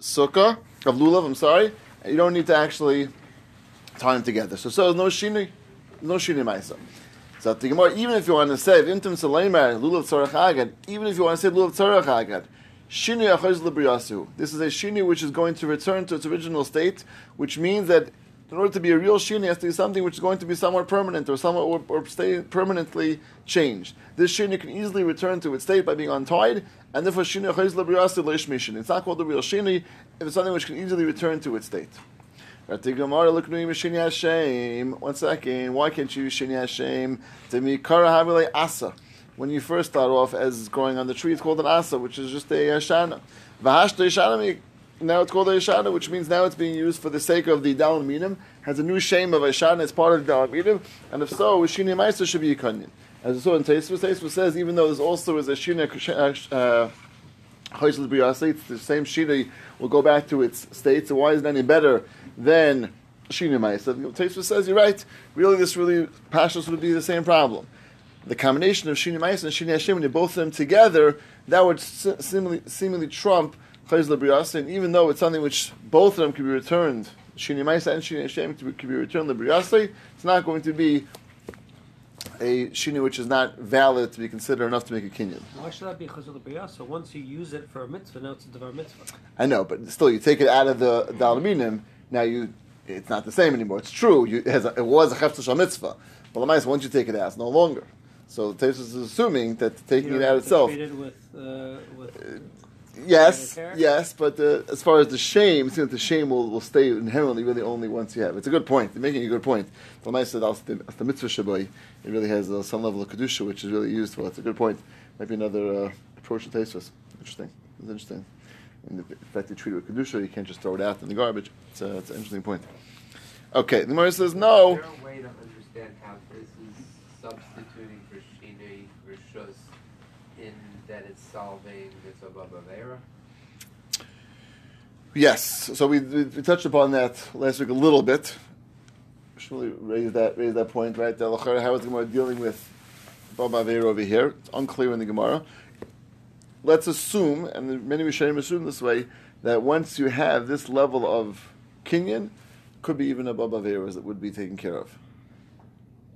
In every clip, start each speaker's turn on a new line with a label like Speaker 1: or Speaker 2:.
Speaker 1: sukkah of lulav. I'm sorry, you don't need to actually tie them together. So, so no shini, no shini ma'isa. So the Gemara, even if you want to say intim saleimer lulav tzarach even if you want to say lulav tzarach shini achaz. This is a shini which is going to return to its original state, which means that in order to be a real shini, it has to be something which is going to be somewhat permanent or somewhat or, or stay permanently changed. This shini can easily return to its state by being untied, and therefore lebriyasu leishmishin. It's not called the real shini if it's something which can easily return to its state. One second, why can't you use shini Hashem to be kara asa? When you first start off as growing on the tree, it's called an asa, which is just a yashana. Now it's called a Yeshana, which means now it's being used for the sake of the Dal Minim, has a new shame of Yeshana as part of the Dal Minim, and if so, Shini Maisa should be a Kanyan. As we saw in Taisvus, Taisvus says, even though there's also is a Shina uh, it's the same Shina will go back to its state, so why is it any better than Shina Maisa? Taisvus says, you're right, really this really, Pashas would be the same problem. The combination of Shini Maisa and Shini Hashem, both of them together, that would seemingly, seemingly trump and even though it's something which both of them can be returned, Shini Maisa and Shini Hashem can be returned Libriyase, it's not going to be a shini which is not valid to be considered enough to make a kinyan.
Speaker 2: Why should that be chazul So once you use it for a mitzvah, now it's a devar mitzvah.
Speaker 1: I know, but still, you take it out of the dalaminim. Now you, it's not the same anymore. It's true. You, it, a, it was a cheftush mitzvah, but the once you take it out, it's no longer. So the is assuming that taking it out itself.
Speaker 2: With, uh, with uh,
Speaker 1: Yes, yes, but uh, as far as the shame, that the shame will, will stay inherently really only once you have. It's a good point. You're making a good point. The said the mitzvah shabai, it really has uh, some level of kedusha, which is really used for. It's a good point. Might be another uh, approach to Tesis. Interesting. It's interesting. The fact you treat it with kedusha, you can't just throw it out in the garbage. It's, uh, it's an interesting point. Okay, the Gemara says
Speaker 3: no. Is there a way to understand how this is substituting for shine rishus in that it's solving its ababa vera.
Speaker 1: Yes, so we, we, touched upon that last week a little bit. Should really raise that raise that point, right? How is the Gemara dealing with Baba Avera over here? It's unclear in the Gemara. Let's assume, and many Rishonim assume this way, that once you have this level of kinyan, could be even a Baba Avera that would be taken care of.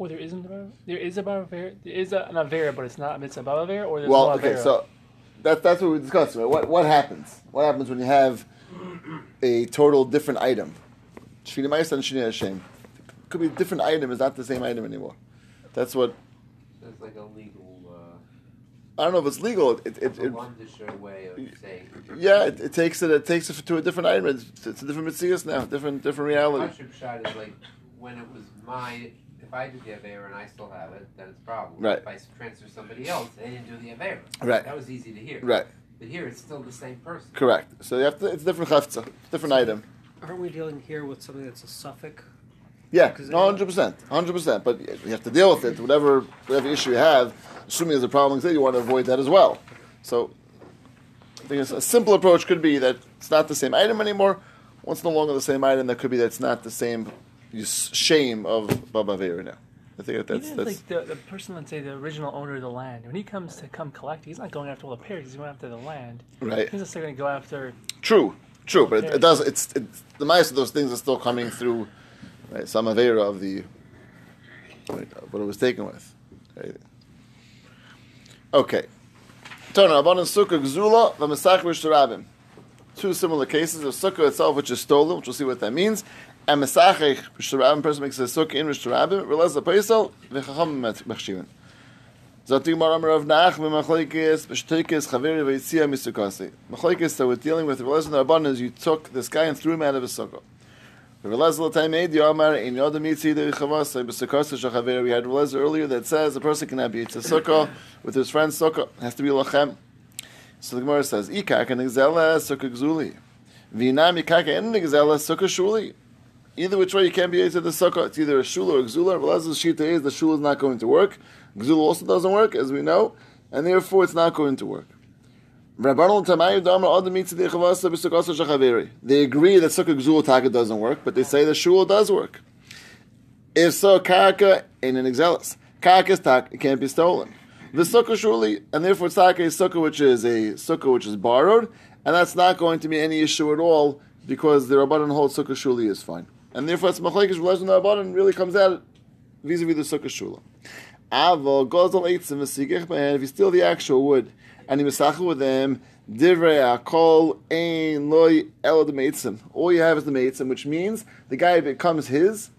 Speaker 4: Well, there isn't a there is a Baba Avera. There is a, an Avera, but it's not. It's a Baba Avera, or there's
Speaker 1: well,
Speaker 4: no
Speaker 1: okay, so that, that's what we discussed. Right? What, what happens? What happens when you have a total different item? Shini Ma'isa and Shini Hashem. Could be a different item, it's not the same item anymore. That's what.
Speaker 3: That's like a legal.
Speaker 1: Uh, I don't know if it's legal. It, it,
Speaker 3: it, way of saying.
Speaker 1: Yeah, it, it, takes it. It takes it to a different item. It's, it's a different mitzvah now, different different reality.
Speaker 3: The shot is like when it was my if I did the Avera and I still have it, then it's a problem.
Speaker 1: Right.
Speaker 3: If I transfer somebody else, they didn't do the Avera.
Speaker 1: Right.
Speaker 3: That was easy to hear.
Speaker 1: Right.
Speaker 3: But here it's still the same person.
Speaker 1: Correct. So you have to, it's a different chafza, different item.
Speaker 2: Aren't we dealing here with something that's a suffix?
Speaker 1: Yeah, no, hundred percent, hundred percent. But you have to deal with it. Whatever, whatever issue you have, assuming there's a problem, you want to avoid that as well. So, I think a simple approach could be that it's not the same item anymore. Once no longer the same item, that could be that it's not the same shame of Baba Vera now. I think that's
Speaker 4: Even
Speaker 1: that's
Speaker 4: like the, the person, let's say the original owner of the land, when he comes to come collect, he's not going after all the pears. He's going after the land.
Speaker 1: Right.
Speaker 4: He's just going to go after.
Speaker 1: True, true, but it, it, does. It's, it's the most of those things are still coming through right, some avera of the what it was taken with. Right. Okay. Turn Rabbanan Sukkah Gzula v'Mesach Rishtarabim. Two similar cases of Sukkah itself, which is stolen, which we'll see what that means, and mesachich b'shtarabim person makes a sukkah in b'shtarabim relas the paisel v'chacham mechshiven. Zati Mar Amar of Nach v'machlekes b'shtekes chaveri v'yitzia misukasi. Machlekes that we're dealing with relas in the is you took this guy and threw him out of his sukkah. Relas l'tayim eid yomar in yodam yitzi de chavasa b'sukasa shachaveri. We had relas earlier that says a person cannot be a sukkah with his friend's sukkah. Has to be lachem. So the Gemara says, Ikak and Exela sukkah gzuli. V'inam ikak and Exela sukkah shuli. Either which way you can't be to the sukkah. It's either a shul or a gzula. But as the shita is, the shul is not going to work. Gzula also doesn't work, as we know, and therefore it's not going to work. They agree that sukkah gzula taka doesn't work, but they say the shul does work. If so, karaka in an exelis. Karaka is it can't be stolen. The sukkah surely, and therefore taka is sukkah which is a sukkah which is borrowed, and that's not going to be any issue at all because the Rabbanan hold Sukkah Shuli is fine. And therefore, it's Machlekes Relation the Rabbanan really comes out vis-a-vis the Sukkah Shula. Avo gozel eitzim v'sigich b'hen, if you steal the actual wood, and you misachel with them, divrei akol ein loy el the. All you have is the meitzim, which means the guy becomes his,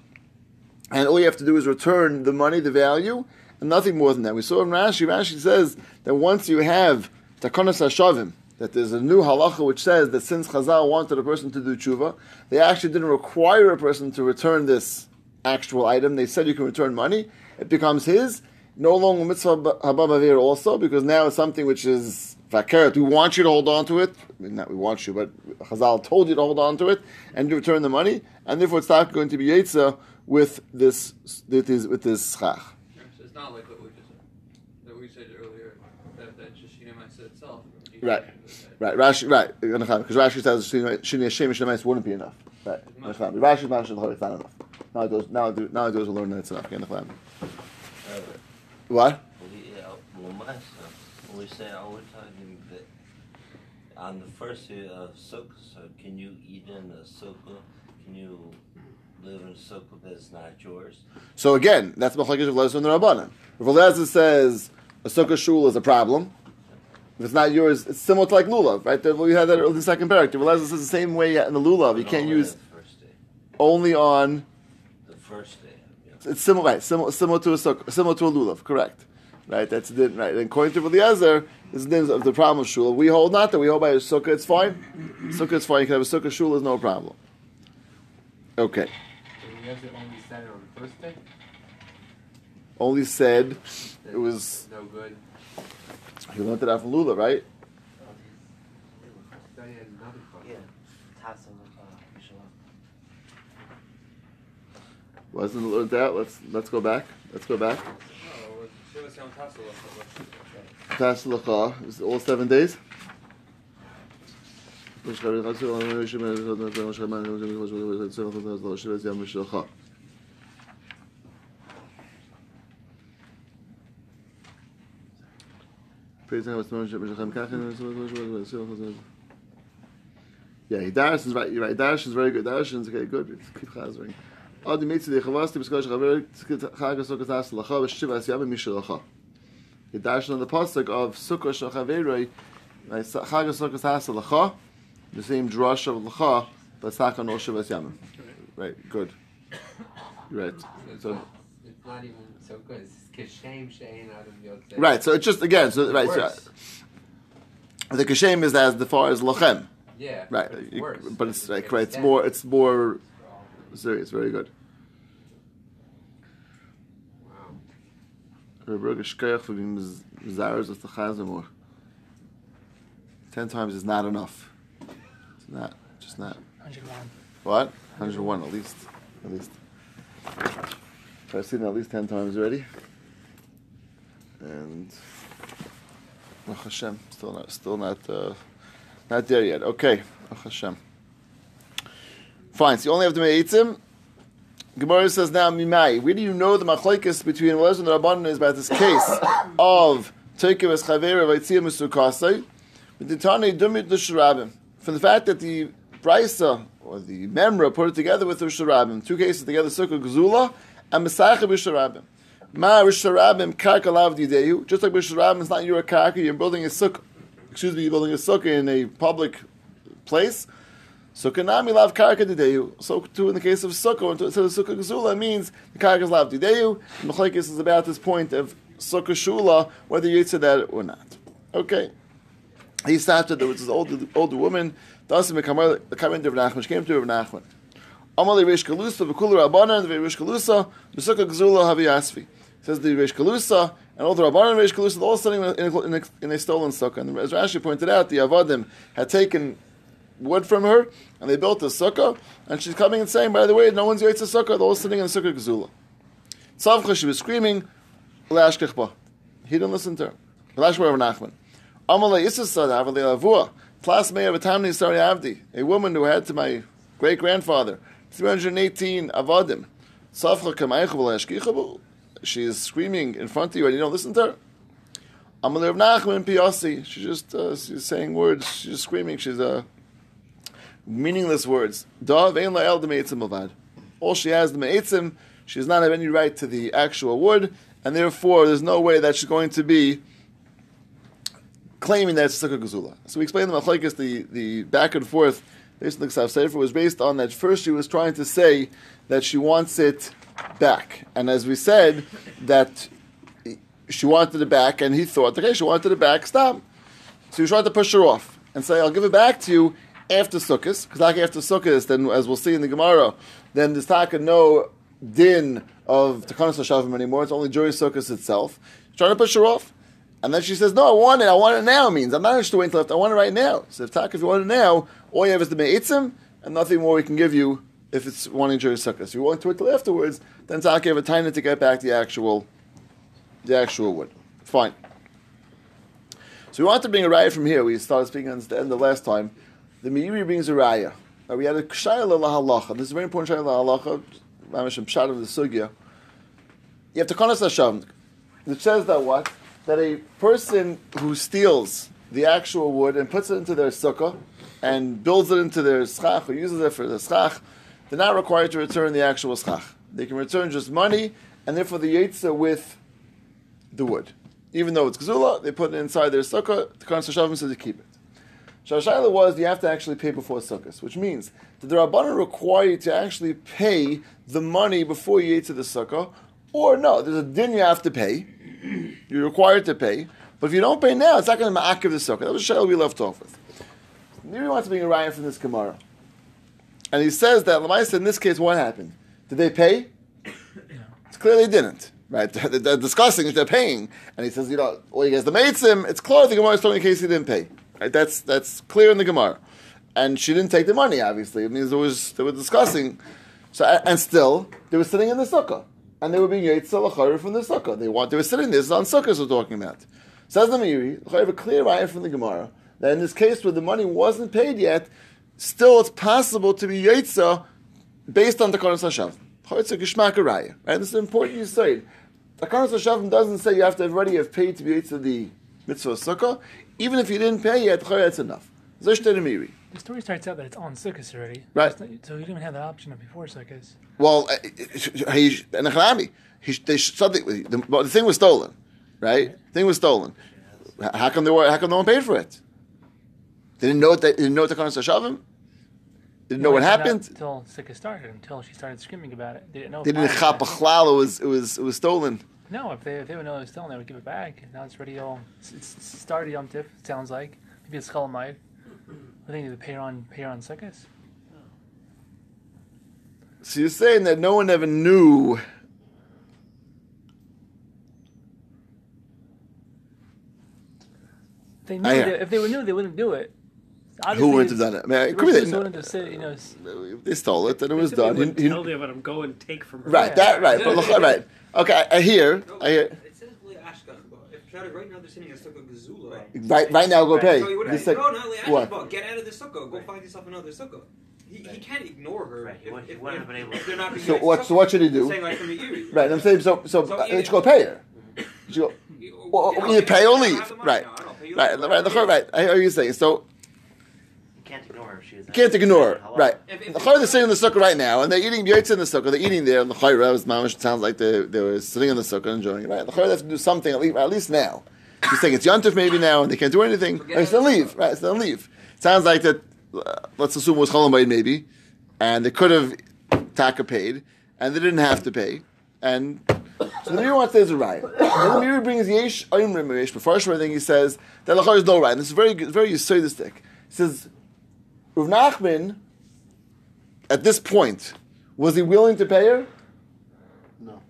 Speaker 1: and all you have to do is return the money, the value, and nothing more than that. We saw in Rashi, Rashi says that once you have takonas hashavim, that there's a new halacha which says that since Chazal wanted a person to do tshuva, they actually didn't require a person to return this actual item. They said you can return money. It becomes his. No longer mitzvah hababavir also, because now it's something which is fakeret. We want you to hold on to it. I mean, not we want you, but Chazal told you to hold on to it and to return the money, and therefore it's not going to be yetza with this with this with this schach.
Speaker 5: So it's not like what we just that we said earlier that that Shishina said itself.
Speaker 1: Right. Right, Rashi, right, because Rashi says Shini Hashem Shemais wouldn't be enough. Right, Rashi's Mashal it's not enough. Now it goes, now it do- now it goes to learn that it's enough. Again, What?
Speaker 6: We, well, my son, we say, oh, we're talking that on the first day of Sukkot, so can you eat in a Sukkah? Can you live in a Sukkah that's not yours?
Speaker 1: So again, that's Machlekes of Lezer and the Rabbanan. If says a sukkah shul is a problem, if it's not yours, it's similar to like lulav, right? The- We had that in the second paragraph. If Eliezer says the same way in the lulav, you can't
Speaker 6: only
Speaker 1: use
Speaker 6: the
Speaker 1: only on.
Speaker 6: The first day. Yeah.
Speaker 1: It's similar, right? Similar, similar to a sukkah, similar to a lulav, correct? Right. That's the right. And according to Eliezer, this is the of the problem of shul. We hold not that we hold by a sukkah. It's fine. Sukkah, is fine. You can have a sukkah shul is no problem. Okay.
Speaker 3: So Eliezer only said it on the first day?
Speaker 1: Only said it was.
Speaker 3: No good.
Speaker 1: He learned it out from lulav, right?
Speaker 3: So he had another question.
Speaker 6: Yeah. Tassel of uh, Mishalach.
Speaker 1: Wasn't learned out. Let's let's go back. Let's go back.
Speaker 5: Oh, show us how Tassel was.
Speaker 1: Is all seven days. Yeah, he is right. You're right. Darish is very good. Darish is okay. Good. Keep chazering. Adi mitzvah dechavasti b'skosh chaver chag sukkah tas lacha v'shiva asyam mishalacha. He Darish on the pasuk of sukkah shachaveroi. Chag sukkah tas lacha. The same drush of lacha, but saka no shiva asyam. Right. Good. You're right.
Speaker 3: So it's,
Speaker 1: So
Speaker 3: not, it's not even so good. It's kishem shein
Speaker 1: right. So it's just again. So right. So,
Speaker 3: Worse.
Speaker 1: the kashem is as the far as lachem.
Speaker 3: Yeah.
Speaker 1: Right.
Speaker 3: But it's
Speaker 1: You-
Speaker 3: worse.
Speaker 1: But it's
Speaker 3: To
Speaker 1: like
Speaker 3: an
Speaker 1: right. It's more. It's more serious. Very good.
Speaker 3: Wow.
Speaker 1: Rebbe Shkoyach for being Zaras of the Chazamor. Ten times is not enough. It's not, just not.
Speaker 4: 101.
Speaker 1: What? 101 at least. At least. I've seen at least ten times already. And Baruch Hashem, still not, still not, uh, not there yet. Okay, Baruch Hashem. Fine. So you only have to make eitzim. Gemara says now, Mimai. Where do you know the machlekes between Elazar and the Rabbanan is about this case of Tekev es Chaver of Aitzia Mesukasai? But the Tani Dumit L'Sharabim. From the fact that the Brisa or the Memra put it together with the Sharabim, two cases together, Sukkah Gzula and Mesacha B'Sharabim. Ma Risharabim Karka Lav Dideyu. Just like B'Sharabim is not your karka, you're building a sukkah. Excuse me, you're building a sukkah in a public place. Sukkah nami lav karka dideyu. So too in the case of sukkah, so the sukkah gzula means the karka is lav dideyu. Machlekes is about this point of sukkah shula, whether you say that or not. Okay. He started there was this older older woman. Dasim the coming to Rav Nachman. She came to Rav Nachman. Amali Rish Kalusa v'kulu Rabbanan the Rish Kalusa v'sukkah gzula havi asvi. Says the Rish Kalusa and all the Rabbanan Rish Kalusa all sitting in a, in a, in a stolen sukkah. And as Rashi pointed out, the Avadim had taken wood from her, and they built a sukkah, and she's coming and saying, by the way, no one's yaitz a sukkah, they're all sitting in the sukkah gzula. Tzavcha, she was screaming, Lashkechba. He didn't listen to her. Lashkechba Nachman. Amalei Issasad, Avalei Lavua, Tlas Meir Vatamni Sari Avdi, a woman who had to my great grandfather, 318 Avadim. She is screaming in front of you, and you don't listen to her. Nachman Piyasi. She's just uh, she's saying words. She's just screaming. She's uh, meaningless words. All she has the me'itzim. She does not have any right to the actual wood, and therefore there's no way that she's going to be claiming that it's sukkah gazula. So we explained the machlekes, the the back and forth based on the Ksav Sefer was based on that first she was trying to say that she wants it back, and as we said that she wanted it back, and he thought, okay, she wanted it back, stop. So he tried to push her off and say, I'll give it back to you after Sukkot, because like after Sukkot, then as we'll see in the Gemara, then there's taka no din of Takanas Hashavim anymore. It's only during Sukkot itself. Trying to push her off. And then she says, "No, I want it. I want it now." Means I'm not interested to wait until left. I want it right now. So if Tak, if you want it now, all you have is the meitzim, and nothing more we can give you if it's wanting during sukkah. So you want to wait till afterwards, then Tak have a time to get back the actual, the actual wood. Fine. So we want to bring a raya from here. We started speaking on the end the last time. The Meiri brings a raya. Uh, we had a kshayla lahalacha. This is a very important kshayla lahalacha. Mamish pshat of the sugya. You have to konas hashavim. It says that what that a person who steals the actual wood and puts it into their sukkah and builds it into their schach or uses it for the schach, they're not required to return the actual schach. They can return just money and therefore the yetza with the wood. Even though it's gzula, they put it inside their sukkah. The Kohen Hashavim says to keep it. Shashayla was you have to actually pay before sukkahs, which means that the rabbanon require you to actually pay the money before you to the sukkah, or no, there's a din you have to pay. You're required to pay, but if you don't pay now, it's not going to ma'akiv the sukkah. That was Shayla we left off with. Meiri wants to bring a raya from this Gemara, and he says that Lamaisa in this case, what happened? Did they pay? It's clear they didn't. Right? They're, they're discussing if they're paying, and he says, you know, well, he has the meitzim. It's clear the Gemara is talking in case he didn't pay. Right? That's that's clear in the Gemara, and she didn't take the money. Obviously, it means there was they were discussing. So and still they were sitting in the sukkah, and they were being lachayr from the sukkah. They want they were sitting there. This is on sukkahs we're talking about. Says the Meiri, I have a clear raya from the Gemara that in this case where the money wasn't paid yet, still it's possible to be yitzah based on the Kodesh Hashav. It's a geshmak raya, right? This is important you say. The Kodesh Hashav doesn't say you have to already have paid to be yitzah the mitzvah sukkah. Even if you didn't pay yet, that's enough. The
Speaker 4: story starts out that it's on Sukkot already.
Speaker 1: Right.
Speaker 4: Not- So you didn't even have the option of before Sukkot.
Speaker 1: Well, uh, he and he they something the, thing was stolen, right? The thing was stolen. How come they were? How come no one paid for it? They didn't know what they didn't know what the Hashavim. They didn't know what happened.
Speaker 4: until Sukkot started. Until she started screaming about it. They didn't know.
Speaker 1: They didn't chap
Speaker 4: that.
Speaker 1: It was it was it was stolen.
Speaker 4: No, if they if they would know it was stolen, they would give it back. Now it's ready all. It's, it's started Yom Tif. It sounds like maybe it's Cholamite. I think they pay her on pay on Sukkot.
Speaker 1: So you're saying that no one ever knew.
Speaker 4: They knew, they, if they would knew, they wouldn't do it.
Speaker 1: Who wouldn't have done it? I mean, it
Speaker 4: The
Speaker 1: could be
Speaker 4: Rosh
Speaker 1: that-
Speaker 4: wouldn't have said, you know,
Speaker 1: They stole it and it was done. He- he-
Speaker 2: tell you, but I'm go and take from her.
Speaker 1: right,
Speaker 4: Yeah.
Speaker 1: that right. But look, right. Okay, I hear. I hear.
Speaker 7: It says Li Ashkach, but if Shadi right now they're sitting in Sukkah Gazula.
Speaker 1: Right, right now, go pay.
Speaker 7: So he would
Speaker 1: This
Speaker 7: say,
Speaker 1: sec-
Speaker 7: no, not Li
Speaker 1: what?
Speaker 7: Ashkach, get out of the Sukkah. Go find yourself another Sukkah. He, he can't ignore her.
Speaker 6: Right,
Speaker 7: if,
Speaker 6: he
Speaker 7: if,
Speaker 6: wouldn't
Speaker 7: if,
Speaker 6: have been able
Speaker 7: if they're not
Speaker 1: So
Speaker 7: nice
Speaker 1: what? So what should he do?
Speaker 7: Saying like from the
Speaker 1: Right, I'm saying so. So,
Speaker 7: So
Speaker 1: uh,
Speaker 7: either-
Speaker 1: go pay her. You go, well,
Speaker 7: Yeah,
Speaker 1: either pay or leave.
Speaker 7: have the money
Speaker 1: Right,
Speaker 7: now. I don't pay you
Speaker 1: right, right. Right. I hear what you're saying. So
Speaker 6: You can't ignore her. She is
Speaker 1: you can't ignore her. Right.
Speaker 7: If- if
Speaker 1: The
Speaker 7: it's
Speaker 1: chayr they're sitting in the sukkah right now, and they're eating yaitz in the sukkah. They're eating there, and the chayr that was mamish. It sounds like they they were sitting in the sukkah enjoying it. Right. The chayr they have to do something at least, at least now. She's saying it's yontif maybe now, and they can't do anything.
Speaker 7: Forget
Speaker 1: Right, so
Speaker 7: it.
Speaker 1: leave. Right. So then leave. Sounds like that. Uh, let's assume it was cholamayid maybe, and they could have taka paid, and they didn't have to pay, and so the Meiri wants there's a riot. Then the Meiri brings yesh oimrim yesh. But first, I think he says that lachar is no right. And this is very very yisodistic. He says Rav Nachman at this point was he willing to pay her?
Speaker 8: No.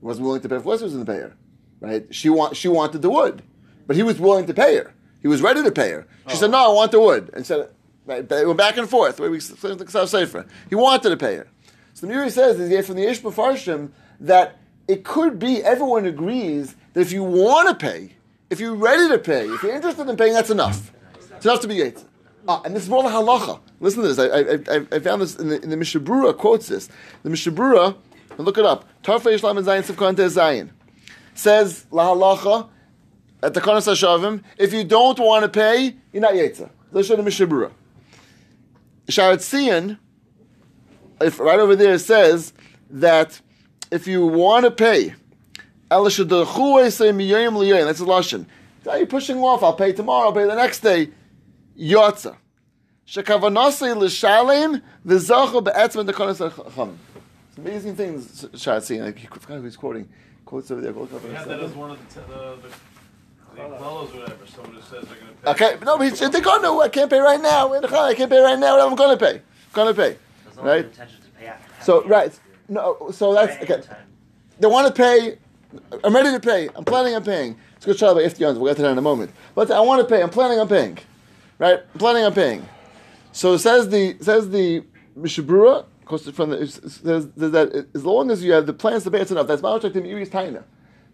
Speaker 1: He Wasn't willing to pay. Of course, he was going to pay her. Right? She want she wanted the wood, but he was willing to pay her. He was ready to pay her. She said, oh. "No, I want the wood." And said, right, they went back and forth. The way we explained the Ksav Sefer. He wanted to pay her. So the Meiri says is from the Ish Farshim that it could be everyone agrees that if you want to pay, if you're ready to pay, if you're interested in paying, that's enough. It's enough to be Yates. Ah, and this is more the halacha. Listen to this. I, I, I, found this in the, in the Mishnah Berurah quotes this. The Mishnah Berurah, look it up. Tarfei Islam and Zion Sivkante Zion says la halacha. at the Konas Hashavim. If you don't want to pay, you're not Yetza. Listen to Mishnah Berurah. Sharatzian, if right over there says that if you want to pay, that's a lashon. Are you pushing off? I'll pay tomorrow. I'll pay the next day. Yotza. Shekavanasei l'shalem v'zachu be'etzman dekonas hachamim. It's amazing things. Shaar HaTziyun, I forgot who he's quoting. Quotes over there.
Speaker 8: We had that as one of the, t- the, the, the or whatever. Someone just says they're going to pay.
Speaker 1: Okay, no, but he's, they're going to. I can't pay right now. I can't pay right now. I'm going to pay. going to pay.
Speaker 9: As
Speaker 1: Right.
Speaker 9: as your intention to pay.
Speaker 1: So right, no. So that's okay. They want to pay. I'm ready to pay. I'm planning on paying. It's good try by if We'll get to that in a moment. But I want to pay. I'm planning on paying. Right? Planning on paying. So says the says the Mishnah Berurah, from the says that as long as you have the plans to pay, it's enough. That's Malachak to Meiri's Taina.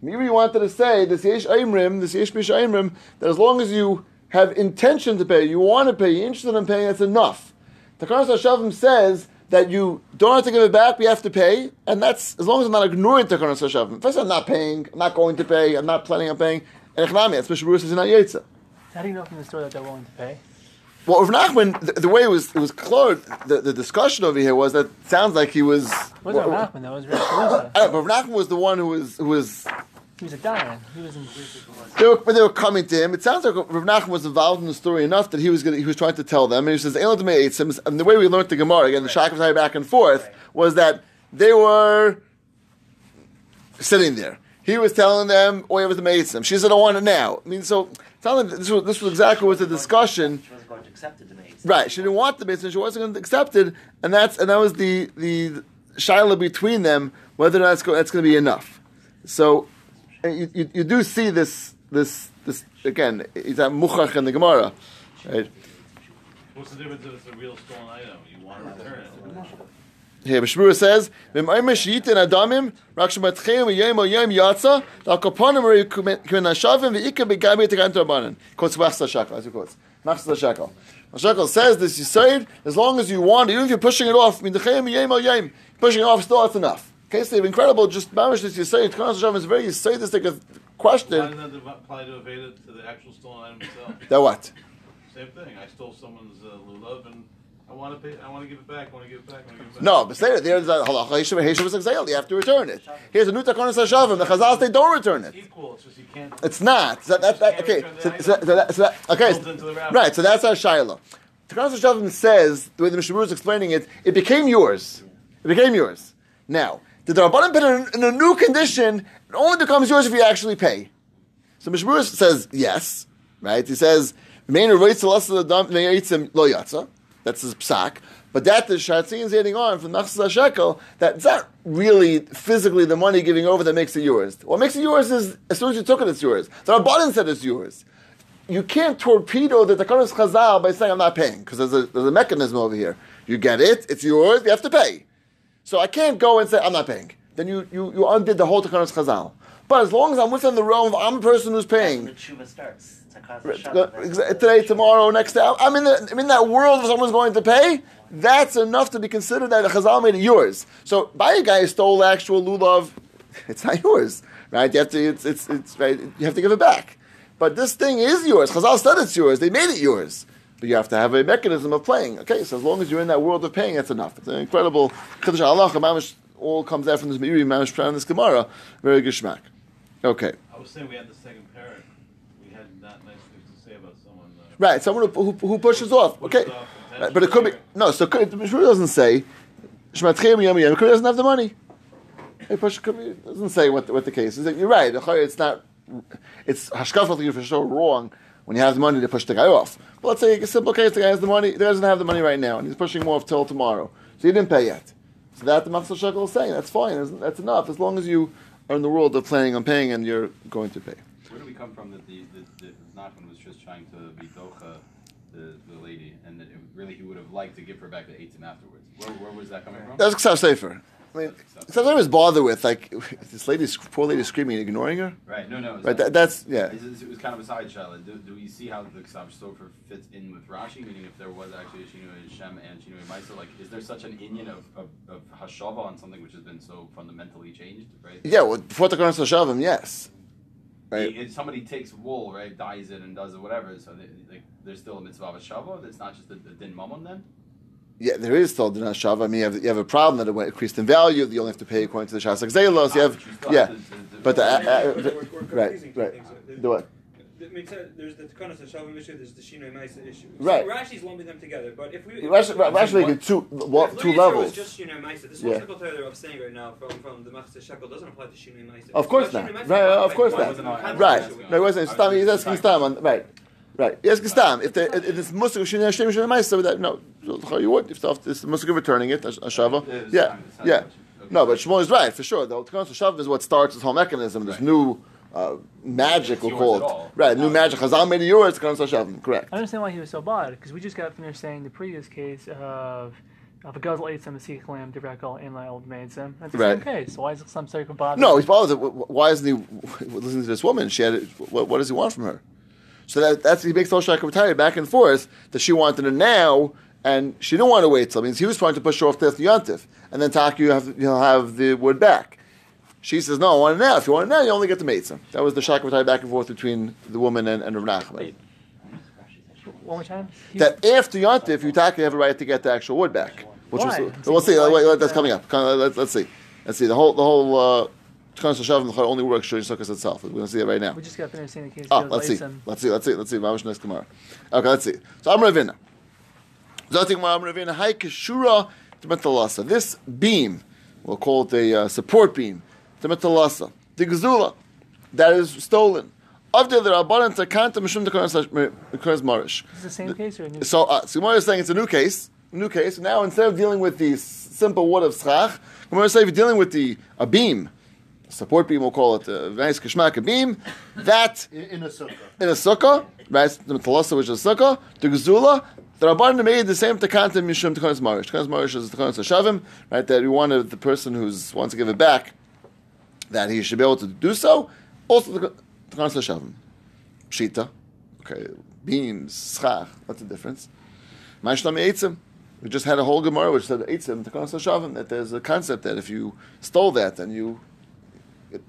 Speaker 1: Meiri wanted to say this Yesh Aimrim, this Yesh Mish Aimrim, that as long as you have intention to pay, you want to pay, you're interested in paying, that's enough. The Takanas Hashavim says that you don't have to give it back, we have to pay, and that's as long as I'm not ignoring Takanas Hashavim. First, I'm not paying, I'm not going to pay, I'm not planning on paying, and Echnami, that's Mishnah Berurah says in Ayetza.
Speaker 4: How do you know from the story that they're willing to pay?
Speaker 1: Well, Rav Nachman, the, the way it was, it was clear, the, the discussion over here was that it sounds like he was.
Speaker 4: It wasn't
Speaker 1: well,
Speaker 4: Rav Nachman, that was Rav Shalusa.
Speaker 1: I don't know, but Rav Nachman was the one who was who was.
Speaker 4: He was a Dayan. He was in.
Speaker 1: They were, when they were coming to him. It sounds like Rav Nachman was involved in the story enough that he was gonna, he was trying to tell them, and he says, "Elad me'etzim," And the way we learned the Gemara again, the Shakaf back and forth was that they were sitting there. He was telling them, "Oh, it was the me'etzim." She said, "I want it now." I mean, so telling them this was this was exactly what the discussion.
Speaker 9: She wasn't going to accept it to me.
Speaker 1: Right, she didn't want the business. She wasn't going to accept it, and that's and that was the the shaila between them whether or not that's, go, that's going to be enough. So you, you, you do see this this this again. Is that muchach in the Gemara, right?
Speaker 8: What's the difference if it's a real stolen item? You want to return it.
Speaker 1: Here, Bishmura says, "V'maymer sheyitin adamim rak shematcheim v'yom oyom yatsa al kaponim are kumen nashavim v'ika begabi tegan torbanan." Quotes Machzah Shakel, as he quotes Machzah Shakel. Shakel says this: you say it as long as you want, even if you're pushing it off. Midcheim v'yom oyom, pushing it off still that's enough. Okay, so incredible. Just mamish this you say it. Tkanas Hashavim is a very sadistic
Speaker 8: Why
Speaker 1: question.
Speaker 8: doesn't that apply to evade it to the actual stolen item itself?
Speaker 1: That what?
Speaker 8: Same thing. I stole someone's uh, lulav and I want to pay. I want to give it back. I want to give it back. I want to give it back.
Speaker 1: No, but say it. There's a halacha. Heshav Heshav was exiled. You have to return it. Here's a new Takanas Hashavim. The Chazal say don't return it.
Speaker 8: It's equal. It's just you can't.
Speaker 1: It's not. So that, that, okay. So, so, so that, so that, okay.
Speaker 8: Built into the wrapper.
Speaker 1: Right. So that's our Shiloh. Takanas Hashavim says the way the Mishnah is explaining it, it became yours. It became yours. Now, the Rabbanim put it in, in a new condition. It only becomes yours if you actually pay. So Mishnah says yes. Right. He says main lo yatsa. That's his psak. But that the Shatzin is adding on from Nachsa Shekel, that it's not really physically the money giving over that makes it yours. What makes it yours is as soon as you took it, it's yours. The Rabbanan said it's yours. You can't torpedo the Takanas Chazal by saying I'm not paying, because there's a, there's a mechanism over here. You get it, it's yours, you have to pay. So I can't go and say I'm not paying. Then you, you, you undid the whole Takanas Chazal. But as long as I'm within the realm of I'm the person who's paying,
Speaker 9: The tshuva starts. It's a
Speaker 1: Right,
Speaker 9: constant
Speaker 1: go- exa- today, tomorrow, next day. I'm in, the, I'm in that world where someone's going to pay. That's enough to be considered that the Chazal made it yours. So, buy a guy who stole actual lulav, it's not yours, right? You have to, it's, it's, it's, right? You have to give it back. But this thing is yours. Chazal said it's yours. They made it yours. But you have to have a mechanism of playing. Okay, so as long as you're in that world of paying, that's enough. It's an incredible Chiddush Allah. All comes out from this Meiri Mamish this Gemara. Very good shmack. Okay.
Speaker 8: I was saying we had the second parent. We had not nice things to say about someone. Uh,
Speaker 1: Right, someone who, who, who pushes off.
Speaker 8: Pushes
Speaker 1: Okay,
Speaker 8: off
Speaker 1: right, but it could be no. So could, the Mishnah doesn't say Shmatchem Yom Yom. It could be doesn't have the money. It doesn't say what the, what the case is. You're right. It's not. It's hashkafat for sure wrong when you have the money to push the guy off. But let's say a simple case: the guy has the money, he doesn't have the money right now, and he's pushing him off till tomorrow. So he didn't pay yet. So that the Machzor Shekel is saying that's fine. That's- That's enough as long as you are in the world of planning on paying and you're going to pay.
Speaker 10: Where do we come from that the, the, the Nachman was just trying to be docha the, the lady, and that it, really he would have liked to give her back the eightim afterwards? Where, where was that coming from?
Speaker 1: That's Ksav Sefer. I mean, sometimes I was bothered with like this lady, poor lady screaming, and ignoring her.
Speaker 10: Right. No. No. it's
Speaker 1: Right. That, that's yeah.
Speaker 10: It was kind of a side shot. Do, do we see how the Ksav Sofer fits in with Rashi? Meaning, if there was actually a Shinui Shem and Shinui Maisa, like, is there such an Indian of, of, of Hashava on something which has been so fundamentally changed? Right.
Speaker 1: Yeah. Well, before the Koran Shavim, yes. Right.
Speaker 10: If somebody takes wool, right, dyes it and does it, whatever, so they, like, there's still a mitzvah of a shava. It's not just a, a din mammon then.
Speaker 1: Yeah, there is still dinar shav. I mean, you have, you have a problem that it went- increased in value. You only have to pay according to the shasak zelos. You have,
Speaker 10: but you still
Speaker 1: yeah, but the, uh, uh,
Speaker 7: We're-
Speaker 1: the-
Speaker 7: we're- we're
Speaker 1: right, right. Do it.
Speaker 7: the- mitzvah- There's the Takanas Hashavim issue, there's the Shinoi Maisa issue.
Speaker 1: Right.
Speaker 7: So Rashi's lumping them together, but if we... if
Speaker 1: Rashi,
Speaker 7: we-
Speaker 1: Rashi making two, what, two levels.
Speaker 7: just Shinoi Maisa, this
Speaker 1: Yeah.
Speaker 7: whole simple Torah I'm saying right now from, from the Machzeh Shekel doesn't apply to Shinoi Maisa.
Speaker 1: Of course
Speaker 7: But
Speaker 1: not. Right, of course not.
Speaker 7: one of the
Speaker 1: Right.
Speaker 7: concepts.
Speaker 1: No, he wasn't. Stam, he's asking Stam right. Right. He's asking Stam. If, the, if it's Musik Shinei Hashem Shinei Ma'aser, that, no, how you would. If it's the Musik returning it, a, a Shava.
Speaker 10: It's
Speaker 1: Yeah,
Speaker 10: fine, it's not
Speaker 1: yeah. No, but Shmuel is right, for sure. The Takanas Shav is what starts this whole mechanism, this new uh, magic, we'll call it. Right, new
Speaker 10: Now-
Speaker 1: magic. Chazal made it yours, Takanas Shav. Correct.
Speaker 4: I understand why he was so bad because we just got finished saying the previous case of of a guzzle ate some a sikh lamb, divrakal, and my old maid some. That's the
Speaker 1: Right.
Speaker 4: same case. Why is some circle bothered?
Speaker 1: No, he's bothered. Why isn't he listening to this woman? She had. it- What, what does he want from her? So that, that's he makes the whole shakavitari back and forth that she wanted it now, and she didn't want to wait till. Means he was trying to push her off to the yontif, and then Taki you have you'll have the wood back. She says, "No, I want it now. If you want it now, you only get the meitzah." That was the shakavitari back and forth between the woman and, and Rav Nachman.
Speaker 4: Wait. One more time. He-
Speaker 1: That after yontif, you Taki have a right to get the actual wood back. Which
Speaker 4: Why?
Speaker 1: was, we'll see. Wait, wait, that's coming up. Let's, let's see. Let's see. The whole the whole. Uh, Only works during Sukkot itself. We're going to see it right now.
Speaker 4: we just got finished saying the case.
Speaker 1: Oh,
Speaker 4: of
Speaker 1: let's see. Let's see. Let's see. Let's see. Mamash next Gemara. Okay, let's see. So I'm Ravina. Zotik Ma'am Ravina. Hai Kishura Temetalasa. This beam, we'll call it a uh, support beam. Temetalasa. The Gazula that is stolen. Avdil the Rabbanan Takanta Mishum Tekanas Marish.
Speaker 4: Is the same case or a new?
Speaker 1: So, uh, so Gemara is saying it's a new case. New case. Now instead of dealing with the simple wood of schach, Gemara is saying if you're dealing with the a beam, support beam, we'll call it uh, a nice kishmak beam. That
Speaker 11: In, in a sukkah.
Speaker 1: in a sukkah, right? The talasa, which is a sukkah, the gazula. The rabbanim made the same takanta mishum tekanas marish. Tekanas marish is tekanas hashavim, right? That we wanted the person who wants to give it back, that he should be able to do so. Also, the tekanas hashavim, shita, okay, beams, schach. What's the difference? Eitzim. We just had a whole gemara which said eitzim tekanas hashavim. That there's a concept that if you stole that, then you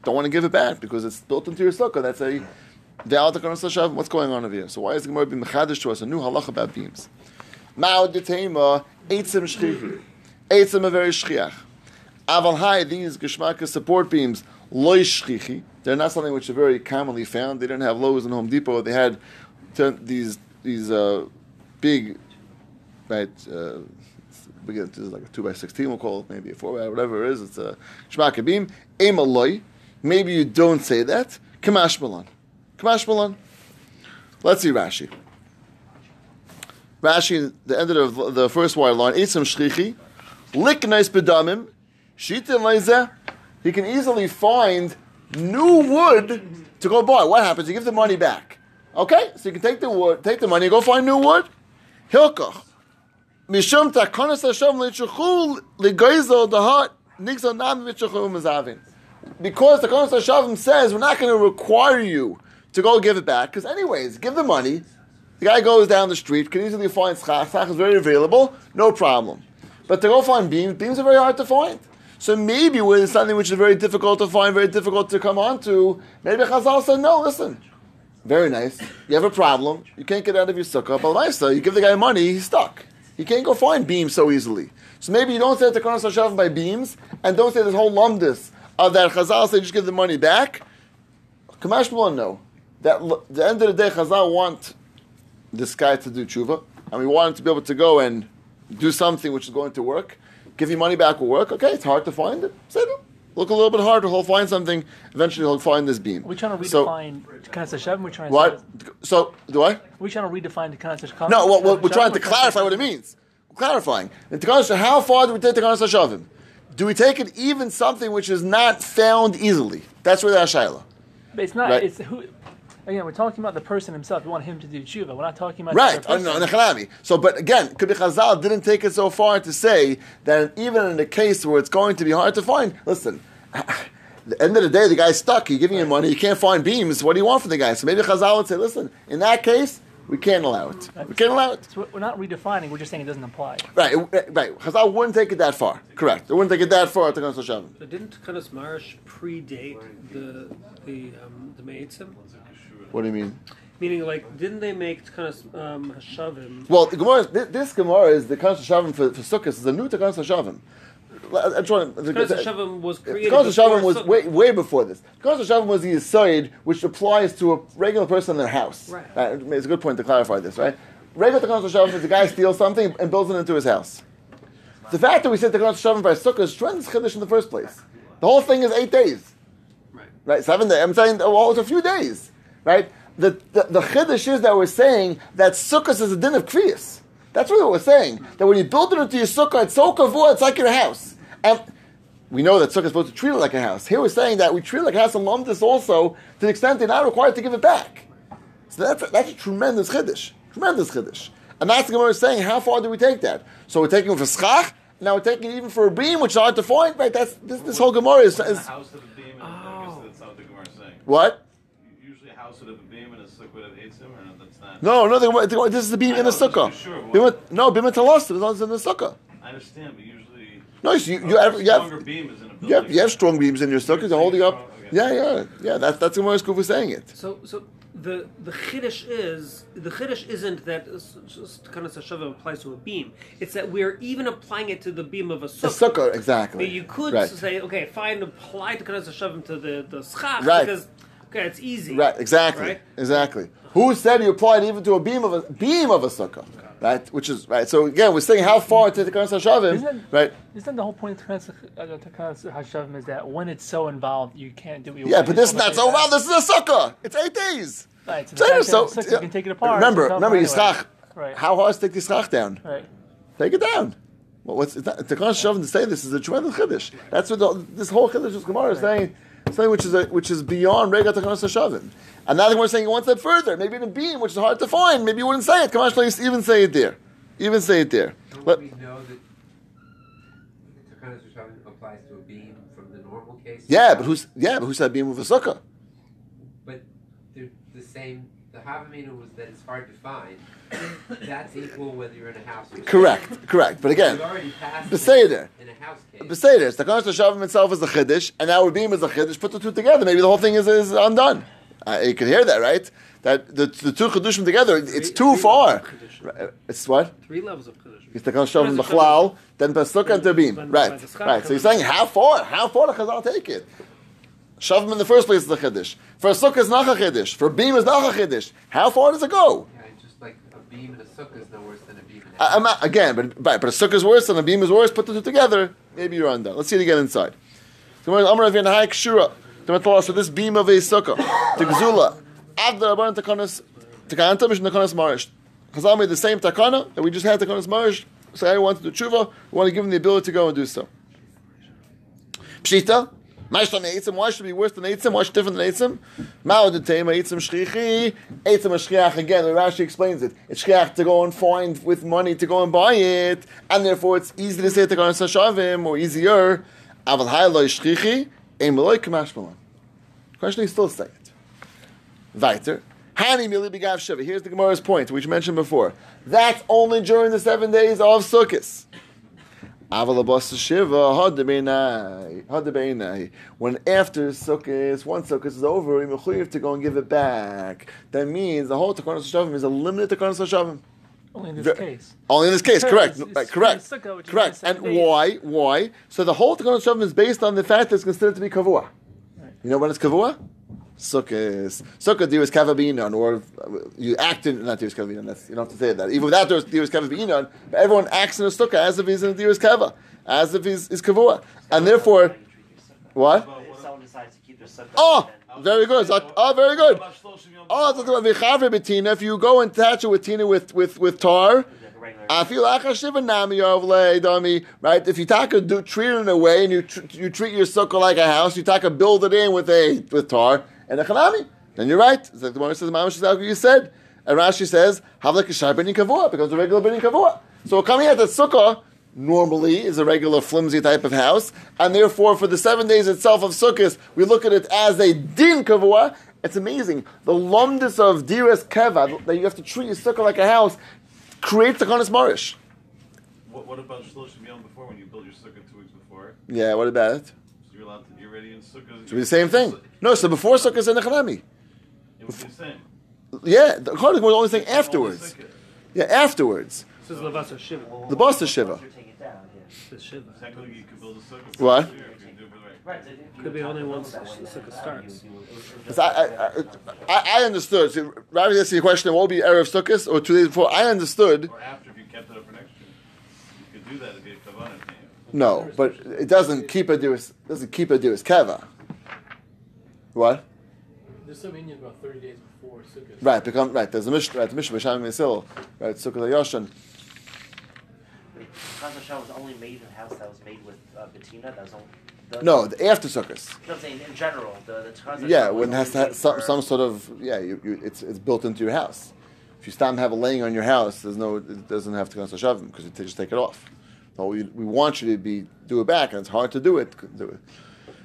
Speaker 1: don't want to give it back because it's built into your sukkah. That's a valid hashavim. What's going on over here? So why is the gemara being mechadish to us a new halacha about beams? Ma'od detema eitzim shchichi. Eitzim are very shchiach. Aval hai these geschmacka support beams loy shchichi. They're not something which are very commonly found. They didn't have Lowe's and Home Depot. They had these these uh, big right. Uh, get this is like a two by sixteen. We'll call it maybe a four by whatever it is. It's a shmaka beam. Emaloi. Maybe you don't say that. Kamash Malan. Kamash Malan. Let's see Rashi. Rashi, the end of the, the first wire line. eat Eitzim shchichi. Liknais bedamim. Shitin leizeh. He can easily find new wood to go buy. What happens? You give the money back. Okay, so you can take the wood, take the money, go find new wood. Hilkach. Mishum Hashem lichuchul ligoizo dahat nigzo nam. Because the Konas Hashem says we're not going to require you to go give it back. Because anyways, give the money. The guy goes down the street, can easily find schach. Schach is very available, no problem. But to go find beams, beams are very hard to find. So maybe with something which is very difficult to find, very difficult to come onto, maybe Chazal said, no, listen, very nice. You have a problem. You can't get out of your sukkah. But Maisa, you give the guy money, he's stuck. He can't go find beams so easily. So maybe you don't say the Konas Hashavim by beams, and don't say this whole lumdus of that Chazal say just give the money back. Kamash Malon, no. That the end of the day, Chazal want this guy to do tshuva, and we want him to be able to go and do something which is going to work. Give you money back will work. Okay, it's hard to find it. Say no. Look a little bit harder. He'll find something. Eventually, he'll find this beam.
Speaker 4: Are we trying to
Speaker 1: So-
Speaker 4: redefine? We're trying to
Speaker 1: what? So do I?
Speaker 4: We're we trying to redefine the Kanas Hashem?
Speaker 1: No, well, we're, we're trying to clarify what it means. We're clarifying. In Tekanas, how far do we take Tekanas Hashavim? Do we take it even something which is not found easily? That's where that's Shaila.
Speaker 4: But it's not.
Speaker 1: Right.
Speaker 4: It's who. Again, we're talking about the person himself. We want him to do tshuva. We're not talking about
Speaker 1: Right.
Speaker 4: the
Speaker 1: no,
Speaker 4: person.
Speaker 1: So, but again, could be Chazal didn't take it so far to say that even in a case where it's going to be hard to find, listen, at the end of the day, the guy's stuck. You're giving him money. You can't find beams. What do you want from the guy? So maybe Chazal would say, listen, in that case, We can't allow it. We can't allow it.
Speaker 4: So we're not redefining. We're just saying it doesn't apply.
Speaker 1: Right, it- right. Chazal wouldn't take it that far. Correct. They wouldn't take it that far to Takanas Hashavim.
Speaker 2: So didn't Kanas Marish predate the the um, the Meitzim?
Speaker 1: What do you mean?
Speaker 2: Meaning, like, didn't they make Kanas um, Hashavim?
Speaker 1: Well, the Gemara, this, this Gemara is the Takanas Hashavim for, for Sukkot is a new Takanas Hashavim. I'm trying to.
Speaker 2: Kanas Hashavim was created.
Speaker 1: Hashavim
Speaker 2: before
Speaker 1: was way, way before this. The Takanas Hashavim was the Yisoid, which applies to a regular person in their house.
Speaker 2: Right.
Speaker 1: it's a good point to clarify this, right? Regular Takanas Hashavim is the guy steals something and builds it into his house. The fact that we said the Takanas Hashavim by Sukkot is tremendous Chiddush in the first place. The whole thing is eight days.
Speaker 2: Right.
Speaker 1: Right? Seven days. I'm saying, well, it's a few days. Right? The, the, the Chiddush is that we're saying that Sukkot is a din of Kriyas. That's really what we're saying. That when you build it into your Sukkah, it's so kavua, it's like your house. And we know that Sukkah is supposed to treat it like a house. Here we're saying that we treat it like a house and lump this also to the extent they're not required to give it back. So that's a, that's a tremendous chiddush, tremendous chiddush, and that's the Gemara is saying. How far do we take that? So we're taking it for schach. Now we're taking it even for a beam, which is hard to find. Right? That's this, this whole Gemara is, is
Speaker 8: house of a sukkah would have eitzim, or no, that's not.
Speaker 1: No, no. The, Gemara- the, this is the beam in the sukkah.
Speaker 8: sure,
Speaker 1: Beam no, beam with talos. It's in the sukkah.
Speaker 8: I understand, but usually.
Speaker 1: No, you you, you have you have,
Speaker 8: beam is in a building.
Speaker 1: you have you have strong beams in your sukkah. They're holding up.
Speaker 8: Strong, okay.
Speaker 1: Yeah, yeah, yeah. That's that's the Gemara's good for saying it.
Speaker 2: So, so the the chiddush is the chiddush isn't that Kanas Hashavim applies to a beam. It's that we're even applying it to the beam of a
Speaker 1: A
Speaker 2: sukkah.
Speaker 1: sukkah, exactly.
Speaker 2: But you could
Speaker 1: right.
Speaker 2: say, okay, fine, apply the Kanas Hashavim to the the schach
Speaker 1: Right.
Speaker 2: because okay, it's easy.
Speaker 1: Right, exactly,
Speaker 2: Right?
Speaker 1: exactly. Who said you applied even to a beam of a beam of a sukkah? Right, which is right. So again, we're saying how far to the Kanas Hashavim,
Speaker 4: Isn't-
Speaker 1: right?
Speaker 4: Isn't the whole point of Takanas uh, Hashavim is that when it's so involved, you can't do what you
Speaker 1: Yeah, but this is not so
Speaker 4: wanna
Speaker 1: well. This is a sukkah. It's eight days.
Speaker 4: Right, so the
Speaker 1: So,
Speaker 4: fact
Speaker 1: so,
Speaker 4: sukkah,
Speaker 1: yeah.
Speaker 4: you can take it apart.
Speaker 1: Remember,
Speaker 4: it's
Speaker 1: remember,
Speaker 4: anyway.
Speaker 1: Yischach.
Speaker 4: Right.
Speaker 1: How hard is to take the Yischach down?
Speaker 4: Right.
Speaker 1: Take it down. Well, what's it's the Kanas Hashavim to say this is a tremendous chiddush. That's what the, this whole chiddush is Gemara is saying. Something which is a, which is beyond Rega Takanas Hashavim. And now is saying one step further. Maybe in a beam, which is hard to find. Maybe you wouldn't say it. Kamash Leis even say it there. Even say it there.
Speaker 3: Don't
Speaker 1: Let-
Speaker 3: we know that Takanas Hashavim applies to a beam from the normal case?
Speaker 1: Yeah, but who's yeah, but who said beam with a sukkah?
Speaker 3: But they're the same. The Havamina was that it's hard to find. That's equal whether you're in a house or
Speaker 1: Correct, correct. But again,
Speaker 3: We've already passed
Speaker 1: Beseder.
Speaker 3: in a house case.
Speaker 1: Beseder. The Kanas Hashavim itself is a chiddush, and our beam is a chiddush. Put the two together, maybe the whole thing is, is undone. Uh, you can hear that, right? That the, the two chiddushim together, it's
Speaker 2: Three-
Speaker 1: too
Speaker 2: three
Speaker 1: far.
Speaker 2: levels of chiddush.
Speaker 1: Right, It's what?
Speaker 2: Three levels of chiddush.
Speaker 1: It's the Kanas Hashavim
Speaker 2: Kanas
Speaker 1: b'chlal, then Pesukah and Tabim.
Speaker 2: Then
Speaker 1: Right,
Speaker 2: by the schach,
Speaker 1: right. So you're saying how far? How far the Chazal take it? Shavim in the first place is the chiddush. For a sukkah is not a chiddush. For a beam is not a chiddush. How far does it go?
Speaker 3: Yeah, just like a beam and a sukkah is no worse than a beam and a
Speaker 1: I, I'm not, again, but but a sukkah is worse and a beam is worse. Put the two together, maybe you're undone. Let's see it again inside. So this beam of a sukkah, the gzula, after Rabban takanas, takanta mishn takanas marish. Chazal made the same takana that we just had takanas marish. So I want to do tshuva. We want to give him the ability to go and do so. Pshita. Mashtan eitzim. Why should be worse than eitzim? Why should different than eitzim? Mao de tema eitzim shchichi. Eitzim shchiach again. The Rashi explains it. It's shchiach to go and find with money to go and buy it, and therefore it's easy to say to go and sashavim or easier. Aval haylo shchichi. Ein meloy kamashmalan. Question is still say it. Weiter. Hani mili begav shiva. Here's the Gemara's point, which mentioned before. That's only during the seven days of Sukkot. When after Sukkot, one Sukkot is over, you have to go and give it back. That means the whole Takanas Hashavim is a limited Takanas Hashavim.
Speaker 4: Only in this case.
Speaker 1: Only in this case, correct,
Speaker 4: it's- it's
Speaker 1: correct,
Speaker 4: Sukkah,
Speaker 1: correct. And
Speaker 4: days.
Speaker 1: why? Why? So the whole Takanas Hashavim is based on the fact that it's considered to be kavua. You know when it's kavua? Sukkot. Sukkot dius kavabinon, or you act in not dius kavabinon. That's you don't have to say that. Even without dius kavabinon, but everyone acts in a sukkah as if he's in a dius kava, as if he's is kavua, and therefore, what?
Speaker 9: If someone decides to keep their sukkah,
Speaker 1: Oh, very good. Oh, very good. Oh, it's about v'chavre betina. If you go and attach it with tina with with with tar. I feel like a shiva nami ovle dummy, right? If you take a do treat it in a way and you tr- you treat your sukkah like a house, you take a build it in with a with tar and a chanami, then you're right. It's like the one says, "Mamash is you said." And Rashi says, "Have like a shai benin kavua," becomes a regular benin kavua. So coming at the sukkah normally is a regular flimsy type of house, and therefore for the seven days itself of sukkahs, we look at it as a din kavua, It's amazing. The lomdus of Diras Keva, that you have to treat your sukkah like a house, creates the Kanas Marish.
Speaker 8: What, what about Shloshim Yom before when you build your sukkah two weeks before?
Speaker 1: Yeah, what about it?
Speaker 8: So you're allowed to, you're ready in sukkah.
Speaker 1: It should be the same thing. No, so before sukkah is a Nechanami.
Speaker 8: It would be the same.
Speaker 1: Yeah, the Kodesh was the only thing afterwards. Yeah, afterwards.
Speaker 2: This is Levasa Shiva.
Speaker 1: The Basta Shiva.
Speaker 9: Take it down, yeah.
Speaker 2: This is Shiva.
Speaker 8: Technically, you could build a sukkah.
Speaker 1: What?
Speaker 8: next year if you do it right.
Speaker 9: Right. so if you
Speaker 2: Could be
Speaker 9: have
Speaker 2: only
Speaker 9: to
Speaker 2: once the sukkah
Speaker 9: then uh,
Speaker 2: starts.
Speaker 9: you- you- it was just-
Speaker 1: 'Cause I, I, I, I understood. So, Rabbi asked you a question, what will be Erev Sukkot or two days before? I understood.
Speaker 8: Or after if you kept it up for next year. You could do that if you had kavanah. Can't you?
Speaker 1: No, but it doesn't keep a Diras, doesn't keep a Diras Keva. What?
Speaker 4: There's some Indian about 30 days before Sukkot.
Speaker 1: Right, become right. There's a Mishnah, right? The Mishnah B'Shem Mesil, right? Sukkot Yoshan.
Speaker 9: Chaz Hashem was only made in a house that was made with uh, patina. That was only. The,
Speaker 1: No, the after Sukkot.
Speaker 9: You know what I'm saying? In general, the, the
Speaker 1: Yeah, when it has to have some, some sort of yeah, you, you, it's it's built into your house. If you stop and have it laying on your house, there's no it doesn't have to go to shavim because you t- just take it off. So we, we want you to be do it back, and it's hard to do it. Do it.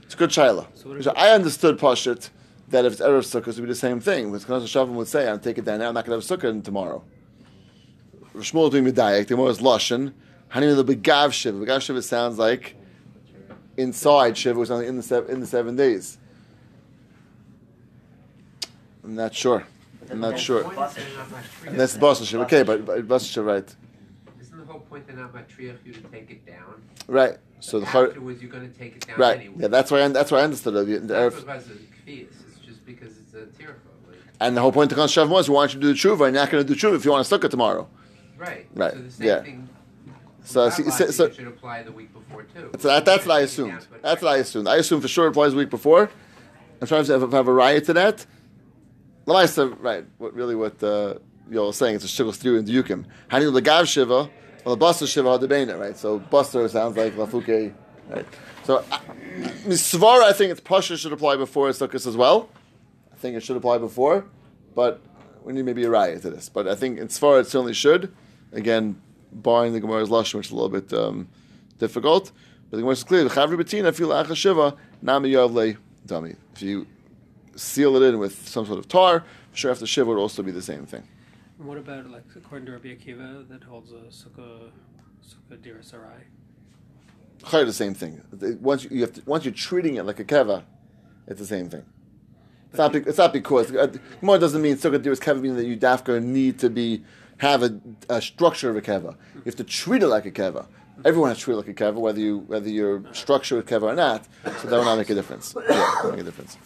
Speaker 1: It's a good shaila.
Speaker 2: So
Speaker 1: So I understood Pashit that if it's erev sukkah, it would be the same thing. With Knas Shavim would say, "I'm taking it down now. I'm not going to have a sukkah tomorrow." Shmuel doing medayek. The more is lashon. Hanim the begav shiva. Begav shiva sounds like inside shiva, which sounds like in the seven, in the seven days. I'm not sure. I'm not sure. And that's the Boston shiva. Okay, but, but Boston shiva, right?
Speaker 3: The point they're not matriach you to take it down?
Speaker 1: Right. So the
Speaker 3: afterwards you're going to take it down
Speaker 1: right.
Speaker 3: anyway.
Speaker 1: Yeah, that's why I, that's why I understood it. The Erev-
Speaker 3: because of it's just because it's a tircha. Like,
Speaker 1: And the whole point of Knas Shavim was, we want you to do the tshuva, and you're not going to do tshuva if you want to sukkah tomorrow.
Speaker 3: right.
Speaker 1: Right,
Speaker 3: So the same
Speaker 1: yeah.
Speaker 3: thing.
Speaker 1: So, so,
Speaker 3: it should apply the week before too.
Speaker 1: so that, that's what I assumed.
Speaker 3: down,
Speaker 1: That's what I assumed. I assumed for sure it applies the week before. I'm trying to have, have a riot to that. Lamaisa, right? What really what uh, you're saying? It's a shigul stew in Yukim. Hani legav shiva, well the buster shiva hadebena, right? So buster sounds like lafuke, right? So uh, misvara, I think it's pasha should apply before sukkahs as well. I think it should apply before, but we need maybe a riot to this. But I think in svara it certainly should. Again, barring the Gemara's lashon, which is a little bit um, difficult. But the Gemara is clear. Chavri betina feel acha shiva nami yavle dummy. If you seal it in with some sort of tar, sure after shiva would also be the same thing.
Speaker 2: And what about like according to Rabbi Akiva that holds a sukkah sukkah dira sarai?
Speaker 1: Chayr the same thing. Once you, have to, once you're treating it like a keva, it's the same thing. It's not, be, it's not because uh, more doesn't mean sukkah dir is keva meaning that you dafka need to be have a, a structure of a keva. You have to treat it like a keva. Everyone has to treat it like a keva, whether you whether your structure is keva or not. So that will not make a difference. Yeah, make a difference.